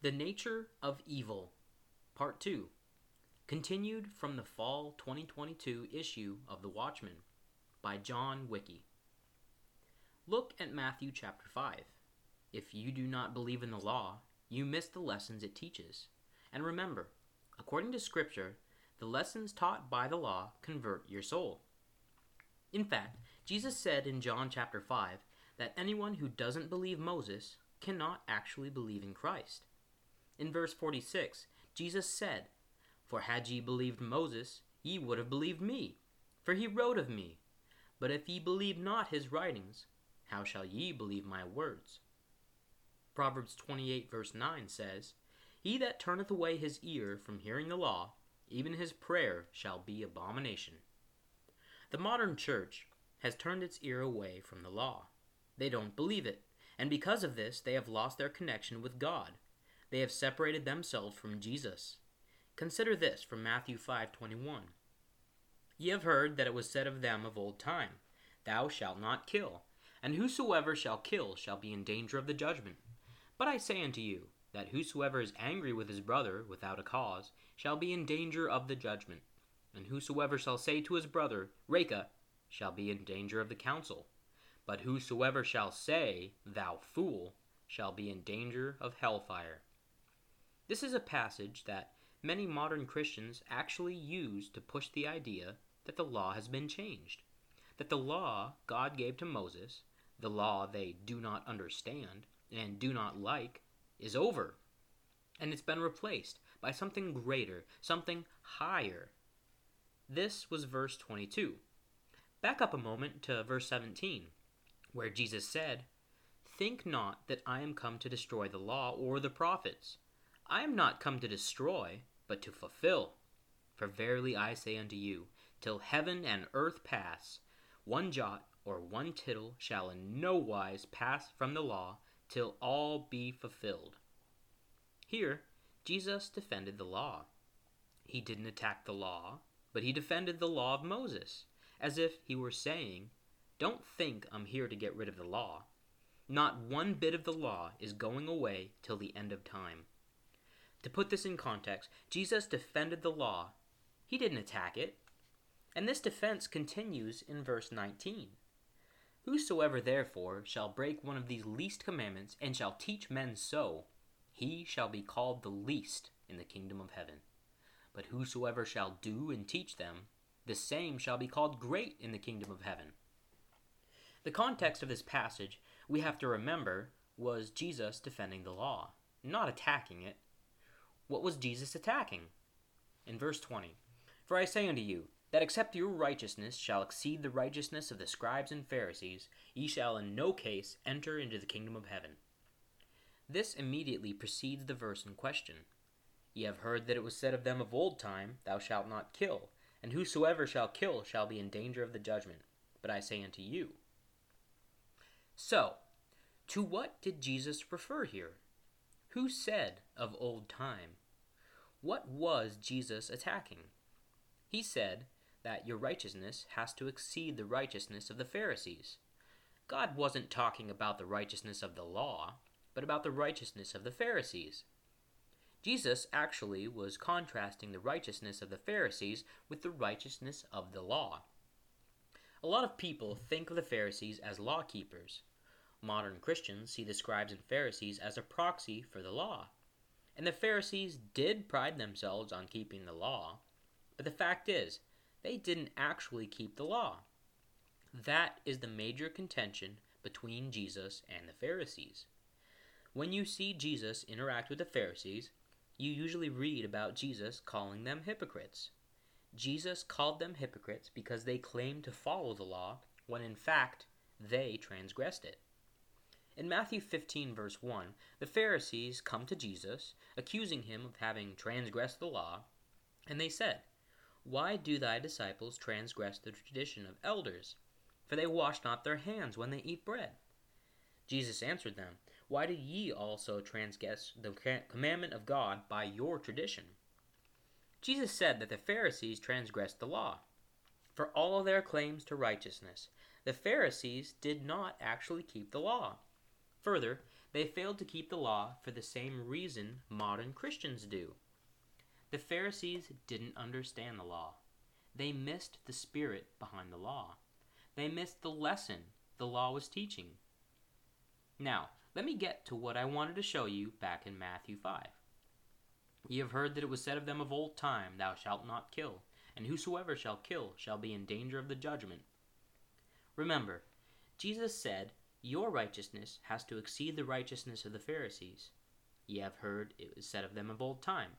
The Nature of Evil, Part 2, continued from the fall 2022 issue of The Watchman by John Wickey. Look at Matthew chapter 5. If you do not believe in the law, you miss the lessons it teaches. And remember, according to Scripture, the lessons taught by the law convert your soul. In fact, Jesus said in John chapter 5 that anyone who doesn't believe Moses cannot actually believe in Christ. In verse 46, Jesus said, For had ye believed Moses, ye would have believed me, for he wrote of me. But if ye believe not his writings, how shall ye believe my words? Proverbs 28, verse 9 says, He that turneth away his ear from hearing the law, even his prayer shall be abomination. The modern church has turned its ear away from the law. They don't believe it, and because of this, they have lost their connection with God they have separated themselves from Jesus. Consider this from Matthew 5:21. Ye have heard that it was said of them of old time, Thou shalt not kill, and whosoever shall kill shall be in danger of the judgment. But I say unto you, that whosoever is angry with his brother without a cause shall be in danger of the judgment. And whosoever shall say to his brother, Raca, shall be in danger of the council. But whosoever shall say, Thou fool, shall be in danger of hellfire. This is a passage that many modern Christians actually use to push the idea that the law has been changed. That the law God gave to Moses, the law they do not understand and do not like, is over. And it's been replaced by something greater, something higher. This was verse 22. Back up a moment to verse 17, where Jesus said, Think not that I am come to destroy the law or the prophets. I am not come to destroy, but to fulfill. For verily I say unto you, till heaven and earth pass, one jot or one tittle shall in no wise pass from the law till all be fulfilled. Here, Jesus defended the law. He didn't attack the law, but he defended the law of Moses, as if he were saying, Don't think I'm here to get rid of the law. Not one bit of the law is going away till the end of time. To put this in context, Jesus defended the law. He didn't attack it. And this defense continues in verse 19. Whosoever therefore shall break one of these least commandments and shall teach men so, he shall be called the least in the kingdom of heaven. But whosoever shall do and teach them, the same shall be called great in the kingdom of heaven. The context of this passage, we have to remember, was Jesus defending the law, not attacking it. What was Jesus attacking? In verse 20 For I say unto you, that except your righteousness shall exceed the righteousness of the scribes and Pharisees, ye shall in no case enter into the kingdom of heaven. This immediately precedes the verse in question. Ye have heard that it was said of them of old time, Thou shalt not kill, and whosoever shall kill shall be in danger of the judgment. But I say unto you. So, to what did Jesus refer here? Who said of old time? What was Jesus attacking? He said that your righteousness has to exceed the righteousness of the Pharisees. God wasn't talking about the righteousness of the law, but about the righteousness of the Pharisees. Jesus actually was contrasting the righteousness of the Pharisees with the righteousness of the law. A lot of people think of the Pharisees as law keepers, Modern Christians see the scribes and Pharisees as a proxy for the law. And the Pharisees did pride themselves on keeping the law, but the fact is, they didn't actually keep the law. That is the major contention between Jesus and the Pharisees. When you see Jesus interact with the Pharisees, you usually read about Jesus calling them hypocrites. Jesus called them hypocrites because they claimed to follow the law when in fact they transgressed it. In Matthew 15, verse 1, the Pharisees come to Jesus, accusing him of having transgressed the law, and they said, Why do thy disciples transgress the tradition of elders? For they wash not their hands when they eat bread. Jesus answered them, Why do ye also transgress the commandment of God by your tradition? Jesus said that the Pharisees transgressed the law. For all their claims to righteousness, the Pharisees did not actually keep the law. Further, They failed to keep the law for the same reason modern Christians do. The Pharisees didn't understand the law. They missed the spirit behind the law. They missed the lesson the law was teaching. Now, let me get to what I wanted to show you back in Matthew 5. Ye have heard that it was said of them of old time, Thou shalt not kill, and whosoever shall kill shall be in danger of the judgment. Remember, Jesus said, Your righteousness has to exceed the righteousness of the Pharisees. Ye have heard it was said of them of old time.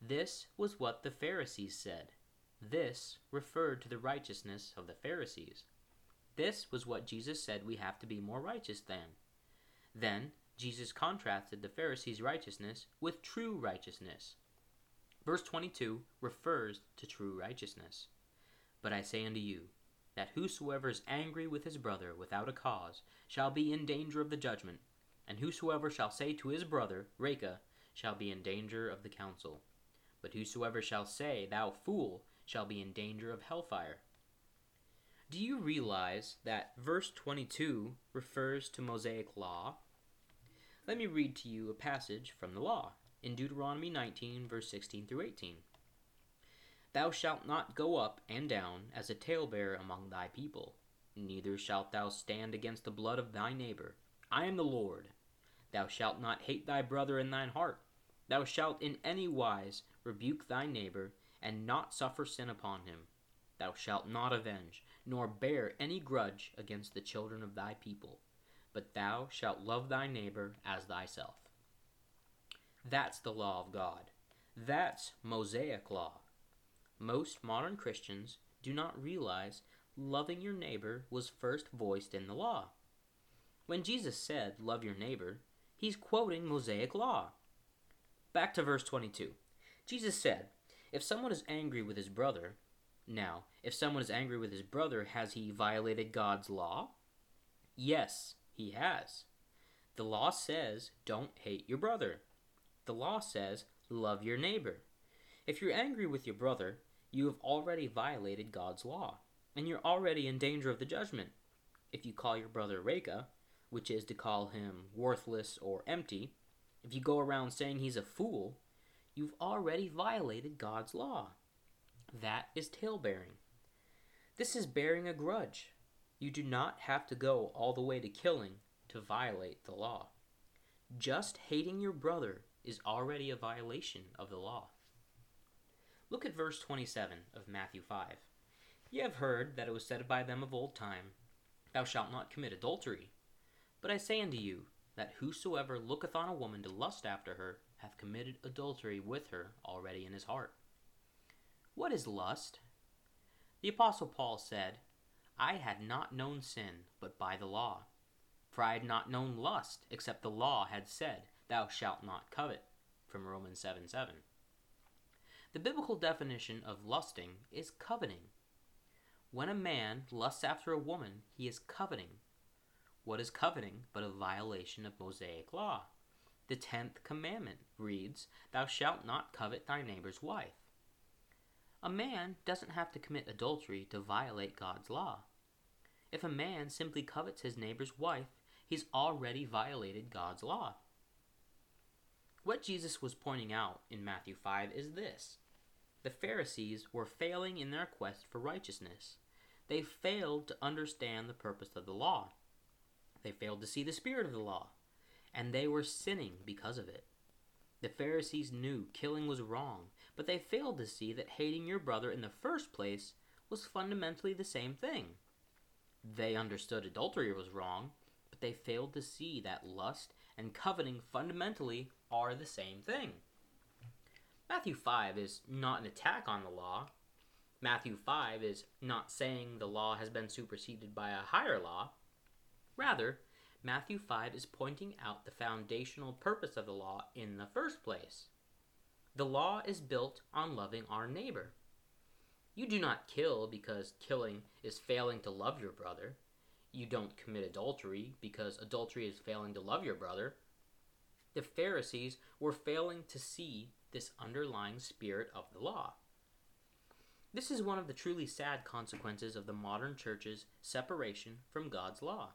This was what the Pharisees said. This referred to the righteousness of the Pharisees. This was what Jesus said we have to be more righteous than. Then Jesus contrasted the Pharisees' righteousness with true righteousness. Verse 22 refers to true righteousness. But I say unto you, that whosoever is angry with his brother without a cause shall be in danger of the judgment, and whosoever shall say to his brother, Raca, shall be in danger of the council. But whosoever shall say, Thou fool, shall be in danger of hellfire. Do you realize that verse 22 refers to Mosaic law? Let me read to you a passage from the law in Deuteronomy 19, verse 16 through 18. Thou shalt not go up and down as a talebearer among thy people, neither shalt thou stand against the blood of thy neighbor. I am the Lord. Thou shalt not hate thy brother in thine heart. Thou shalt in any wise rebuke thy neighbor, and not suffer sin upon him. Thou shalt not avenge, nor bear any grudge against the children of thy people, but thou shalt love thy neighbor as thyself. That's the law of God. That's Mosaic law. Most modern Christians do not realize loving your neighbor was first voiced in the law. When Jesus said, Love your neighbor, he's quoting Mosaic law. Back to verse 22. Jesus said, If someone is angry with his brother, now, if someone is angry with his brother, has he violated God's law? Yes, he has. The law says, don't hate your brother. The law says, love your neighbor. If you're angry with your brother, you have already violated God's law, and you're already in danger of the judgment. If you call your brother Raca, which is to call him worthless or empty, if you go around saying he's a fool, you've already violated God's law. That is tale bearing. This is bearing a grudge. You do not have to go all the way to killing to violate the law. Just hating your brother is already a violation of the law. Look at verse 27 of Matthew 5. Ye have heard that it was said by them of old time, Thou shalt not commit adultery. But I say unto you, that whosoever looketh on a woman to lust after her hath committed adultery with her already in his heart. What is lust? The Apostle Paul said, I had not known sin but by the law. For I had not known lust, except the law had said, Thou shalt not covet. From Romans 7 7. The biblical definition of lusting is coveting. When a man lusts after a woman, he is coveting. What is coveting but a violation of Mosaic law? The tenth commandment reads, Thou shalt not covet thy neighbor's wife. A man doesn't have to commit adultery to violate God's law. If a man simply covets his neighbor's wife, he's already violated God's law. What Jesus was pointing out in Matthew 5 is this the Pharisees were failing in their quest for righteousness. They failed to understand the purpose of the law. They failed to see the spirit of the law, and they were sinning because of it. The Pharisees knew killing was wrong, but they failed to see that hating your brother in the first place was fundamentally the same thing. They understood adultery was wrong, but they failed to see that lust and coveting fundamentally are the same thing. Matthew 5 is not an attack on the law. Matthew 5 is not saying the law has been superseded by a higher law. Rather, Matthew 5 is pointing out the foundational purpose of the law in the first place. The law is built on loving our neighbor. You do not kill because killing is failing to love your brother. You don't commit adultery because adultery is failing to love your brother. The Pharisees were failing to see this underlying spirit of the law. This is one of the truly sad consequences of the modern church's separation from God's law.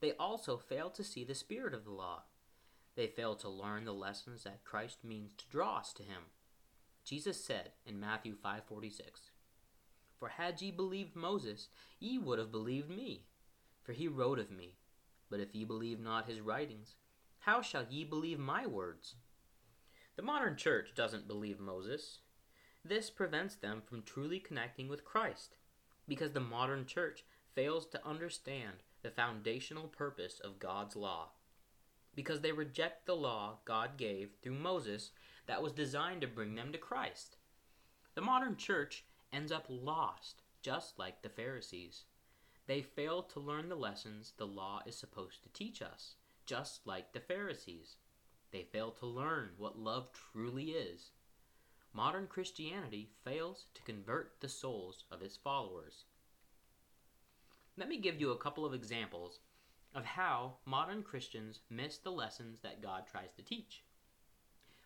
they also fail to see the spirit of the law. They fail to learn the lessons that Christ means to draw us to him. Jesus said in Matthew 5:46, "For had ye believed Moses, ye would have believed me, for he wrote of me. But if ye believe not his writings, how shall ye believe my words?" The modern church doesn't believe Moses. This prevents them from truly connecting with Christ, because the modern church fails to understand the foundational purpose of God's law because they reject the law God gave through Moses that was designed to bring them to Christ. The modern church ends up lost, just like the Pharisees. They fail to learn the lessons the law is supposed to teach us, just like the Pharisees. They fail to learn what love truly is. Modern Christianity fails to convert the souls of its followers. Let me give you a couple of examples of how modern Christians miss the lessons that God tries to teach.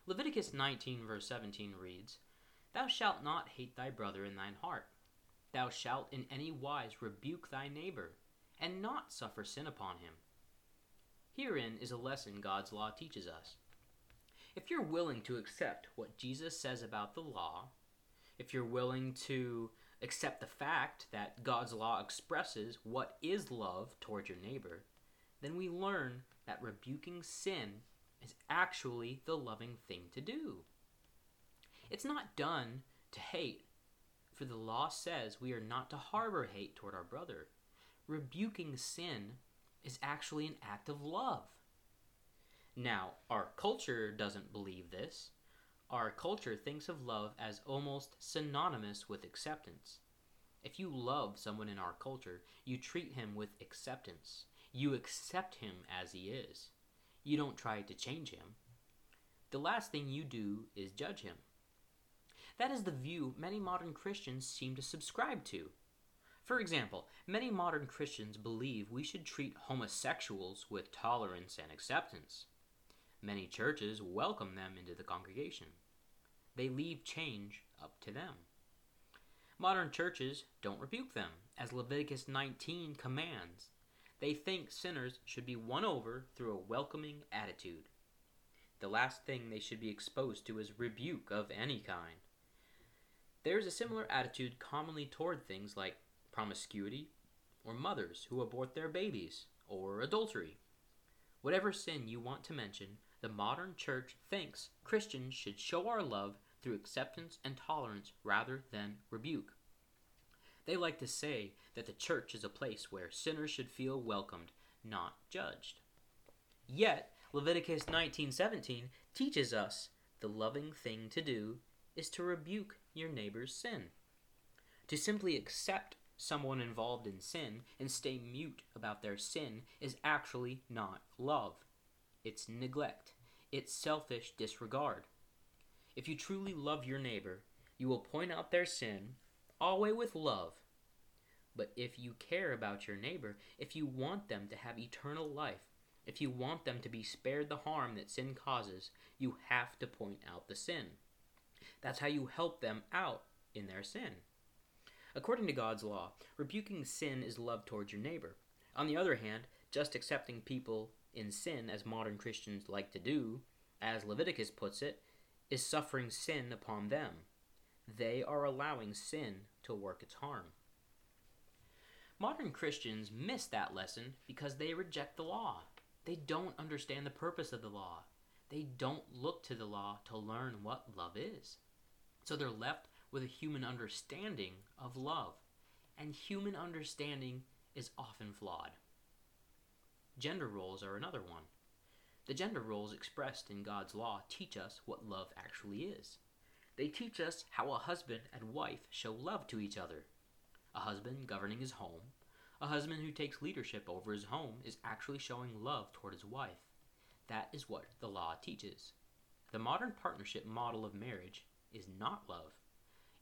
Leviticus 19, verse 17 reads, Thou shalt not hate thy brother in thine heart. Thou shalt in any wise rebuke thy neighbor, and not suffer sin upon him. Herein is a lesson God's law teaches us. If you're willing to accept what Jesus says about the law, if you're willing to accept the fact that God's law expresses what is love toward your neighbor, then we learn that rebuking sin is actually the loving thing to do. It's not done to hate, for the law says we are not to harbor hate toward our brother. Rebuking sin is actually an act of love. Now, our culture doesn't believe this. Our culture thinks of love as almost synonymous with acceptance. If you love someone in our culture, you treat him with acceptance. You accept him as he is. You don't try to change him. The last thing you do is judge him. That is the view many modern Christians seem to subscribe to. For example, many modern Christians believe we should treat homosexuals with tolerance and acceptance. Many churches welcome them into the congregation. They leave change up to them. Modern churches don't rebuke them, as Leviticus 19 commands. They think sinners should be won over through a welcoming attitude. The last thing they should be exposed to is rebuke of any kind. There is a similar attitude commonly toward things like promiscuity, or mothers who abort their babies, or adultery. Whatever sin you want to mention, the modern church thinks Christians should show our love through acceptance and tolerance rather than rebuke. They like to say that the church is a place where sinners should feel welcomed, not judged. Yet, Leviticus 19:17 teaches us the loving thing to do is to rebuke your neighbor's sin. To simply accept someone involved in sin and stay mute about their sin is actually not love. It's neglect. It's selfish disregard. If you truly love your neighbor, you will point out their sin always with love. But if you care about your neighbor, if you want them to have eternal life, if you want them to be spared the harm that sin causes, you have to point out the sin. That's how you help them out in their sin. According to God's law, rebuking sin is love towards your neighbor. On the other hand, just accepting people in sin, as modern Christians like to do, as Leviticus puts it, is suffering sin upon them they are allowing sin to work its harm. Modern Christians miss that lesson because they reject the law. They don't understand the purpose of the law. They don't look to the law to learn what love is. So they're left with a human understanding of love. And human understanding is often flawed. Gender roles are another one. The gender roles expressed in God's law teach us what love actually is. They teach us how a husband and wife show love to each other. A husband governing his home, a husband who takes leadership over his home is actually showing love toward his wife. That is what the law teaches. The modern partnership model of marriage is not love.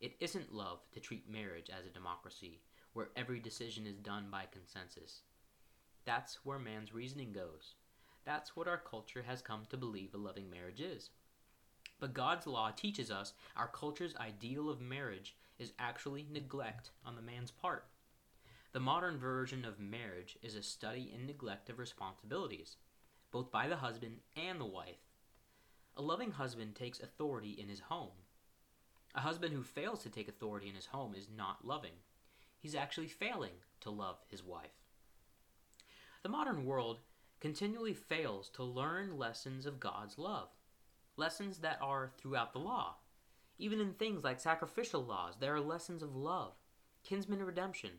It isn't love to treat marriage as a democracy where every decision is done by consensus. That's where man's reasoning goes. That's what our culture has come to believe a loving marriage is. But God's law teaches us our culture's ideal of marriage is actually neglect on the man's part. the modern version of marriage is a study in neglect of responsibilities, both by the husband and the wife. A loving husband takes authority in his home. A husband who fails to take authority in his home is not loving. He's actually failing to love his wife. The modern world continually fails to learn lessons of God's love, lessons that are throughout the law. Even in things like sacrificial laws, there are lessons of love, kinsman redemption,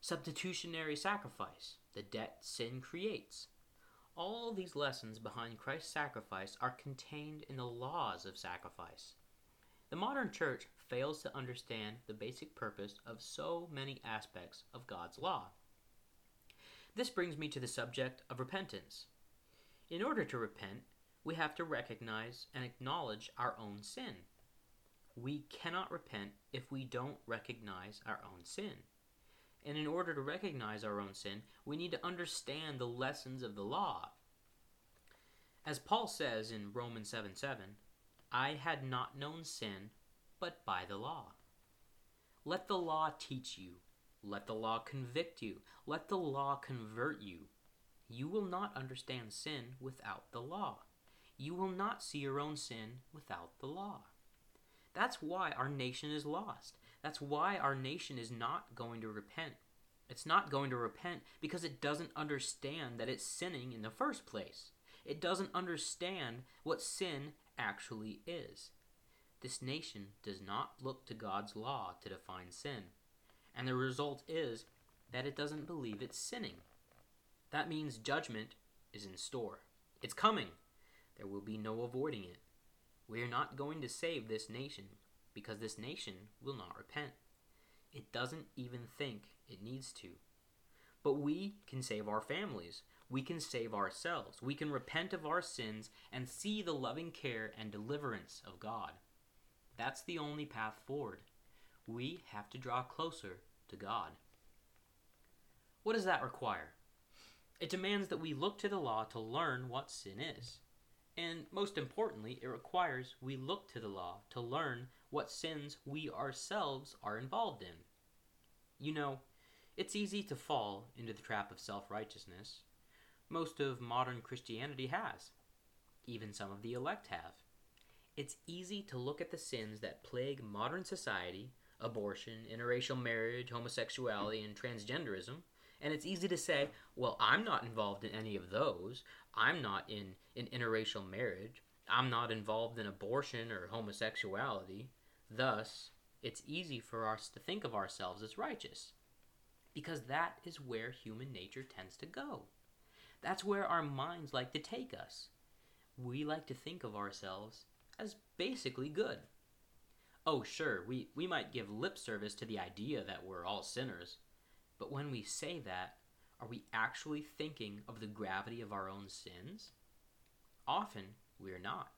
substitutionary sacrifice, the debt sin creates. All these lessons behind Christ's sacrifice are contained in the laws of sacrifice. The modern church fails to understand the basic purpose of so many aspects of God's law. This brings me to the subject of repentance. In order to repent, we have to recognize and acknowledge our own sin. We cannot repent if we don't recognize our own sin. And in order to recognize our own sin, we need to understand the lessons of the law. As Paul says in Romans 7 7, I had not known sin but by the law. Let the law teach you. Let the law convict you. Let the law convert you. You will not understand sin without the law. You will not see your own sin without the law. That's why our nation is lost. That's why our nation is not going to repent. It's not going to repent because it doesn't understand that it's sinning in the first place. It doesn't understand what sin actually is. This nation does not look to God's law to define sin, and the result is that it doesn't believe it's sinning. That means judgment is in store. It's coming. There will be no avoiding it. We are not going to save this nation because this nation will not repent. It doesn't even think it needs to. But we can save our families. We can save ourselves. We can repent of our sins and see the loving care and deliverance of God. That's the only path forward. We have to draw closer to God. What does that require? It demands that we look to the law to learn what sin is. And most importantly, it requires we look to the law to learn what sins we ourselves are involved in. You know, it's easy to fall into the trap of self righteousness. Most of modern Christianity has. Even some of the elect have. It's easy to look at the sins that plague modern society abortion, interracial marriage, homosexuality, and transgenderism and it's easy to say, well, I'm not involved in any of those. I'm not in an interracial marriage. I'm not involved in abortion or homosexuality. Thus, it's easy for us to think of ourselves as righteous. Because that is where human nature tends to go. That's where our minds like to take us. We like to think of ourselves as basically good. Oh, sure, we, we might give lip service to the idea that we're all sinners, but when we say that, are we actually thinking of the gravity of our own sins? Often, we are not.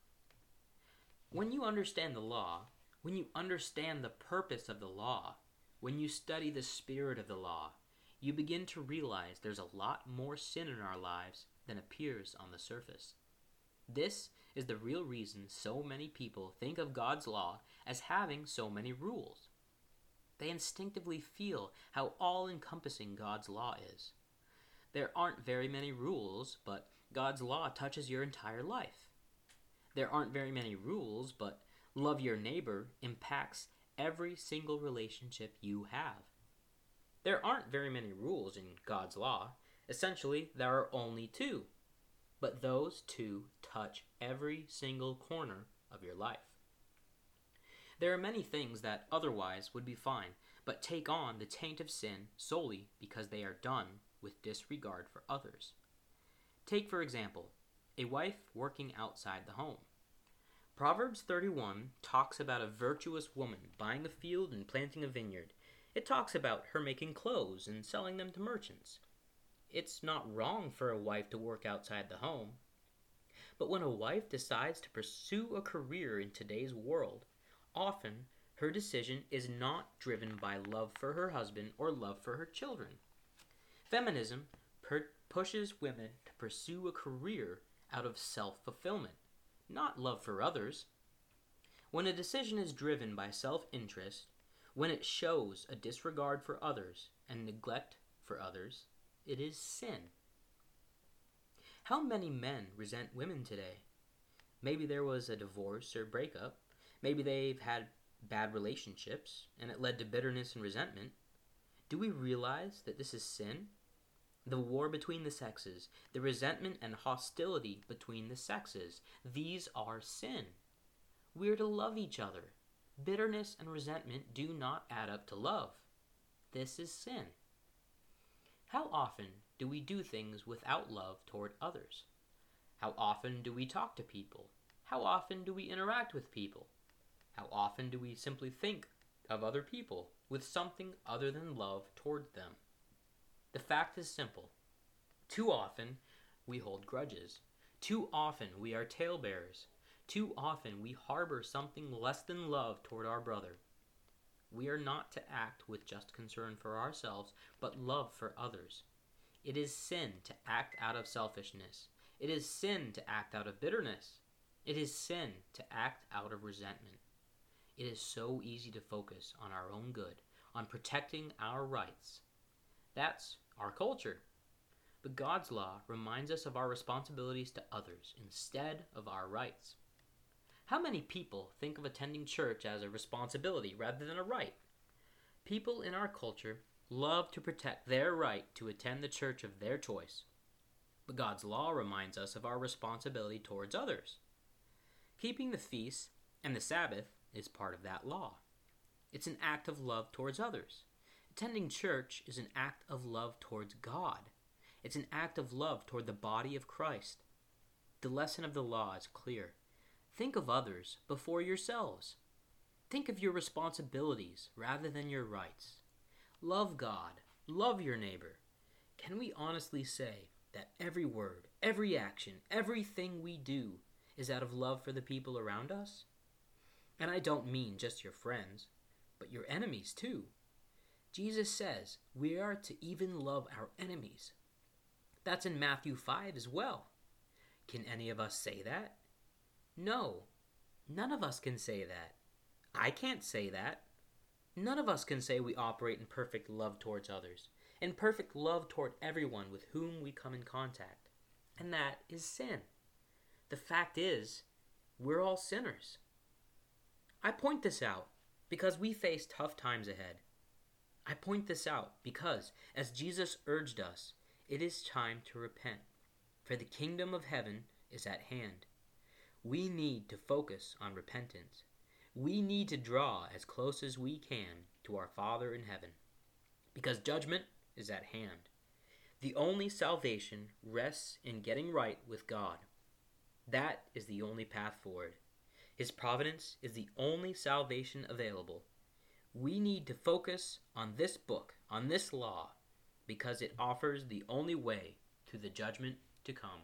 When you understand the law, when you understand the purpose of the law, when you study the spirit of the law, you begin to realize there's a lot more sin in our lives than appears on the surface. This is the real reason so many people think of God's law as having so many rules. They instinctively feel how all encompassing God's law is. There aren't very many rules, but God's law touches your entire life. There aren't very many rules, but love your neighbor impacts every single relationship you have. There aren't very many rules in God's law. Essentially, there are only two. But those two touch every single corner of your life. There are many things that otherwise would be fine, but take on the taint of sin solely because they are done with disregard for others. Take, for example, a wife working outside the home. Proverbs 31 talks about a virtuous woman buying a field and planting a vineyard. It talks about her making clothes and selling them to merchants. It's not wrong for a wife to work outside the home. But when a wife decides to pursue a career in today's world, Often, her decision is not driven by love for her husband or love for her children. Feminism per- pushes women to pursue a career out of self fulfillment, not love for others. When a decision is driven by self interest, when it shows a disregard for others and neglect for others, it is sin. How many men resent women today? Maybe there was a divorce or breakup. Maybe they've had bad relationships and it led to bitterness and resentment. Do we realize that this is sin? The war between the sexes, the resentment and hostility between the sexes, these are sin. We are to love each other. Bitterness and resentment do not add up to love. This is sin. How often do we do things without love toward others? How often do we talk to people? How often do we interact with people? How often do we simply think of other people with something other than love toward them? The fact is simple. Too often we hold grudges. Too often we are talebearers. Too often we harbor something less than love toward our brother. We are not to act with just concern for ourselves, but love for others. It is sin to act out of selfishness. It is sin to act out of bitterness. It is sin to act out of resentment. It is so easy to focus on our own good, on protecting our rights. That's our culture. But God's law reminds us of our responsibilities to others instead of our rights. How many people think of attending church as a responsibility rather than a right? People in our culture love to protect their right to attend the church of their choice. But God's law reminds us of our responsibility towards others. Keeping the feasts and the Sabbath is part of that law. It's an act of love towards others. Attending church is an act of love towards God. It's an act of love toward the body of Christ. The lesson of the law is clear. Think of others before yourselves. Think of your responsibilities rather than your rights. Love God. Love your neighbor. Can we honestly say that every word, every action, everything we do is out of love for the people around us? And I don't mean just your friends, but your enemies too. Jesus says we are to even love our enemies. That's in Matthew 5 as well. Can any of us say that? No, none of us can say that. I can't say that. None of us can say we operate in perfect love towards others, in perfect love toward everyone with whom we come in contact. And that is sin. The fact is, we're all sinners. I point this out because we face tough times ahead. I point this out because, as Jesus urged us, it is time to repent, for the kingdom of heaven is at hand. We need to focus on repentance. We need to draw as close as we can to our Father in heaven, because judgment is at hand. The only salvation rests in getting right with God. That is the only path forward. His providence is the only salvation available. We need to focus on this book, on this law, because it offers the only way to the judgment to come.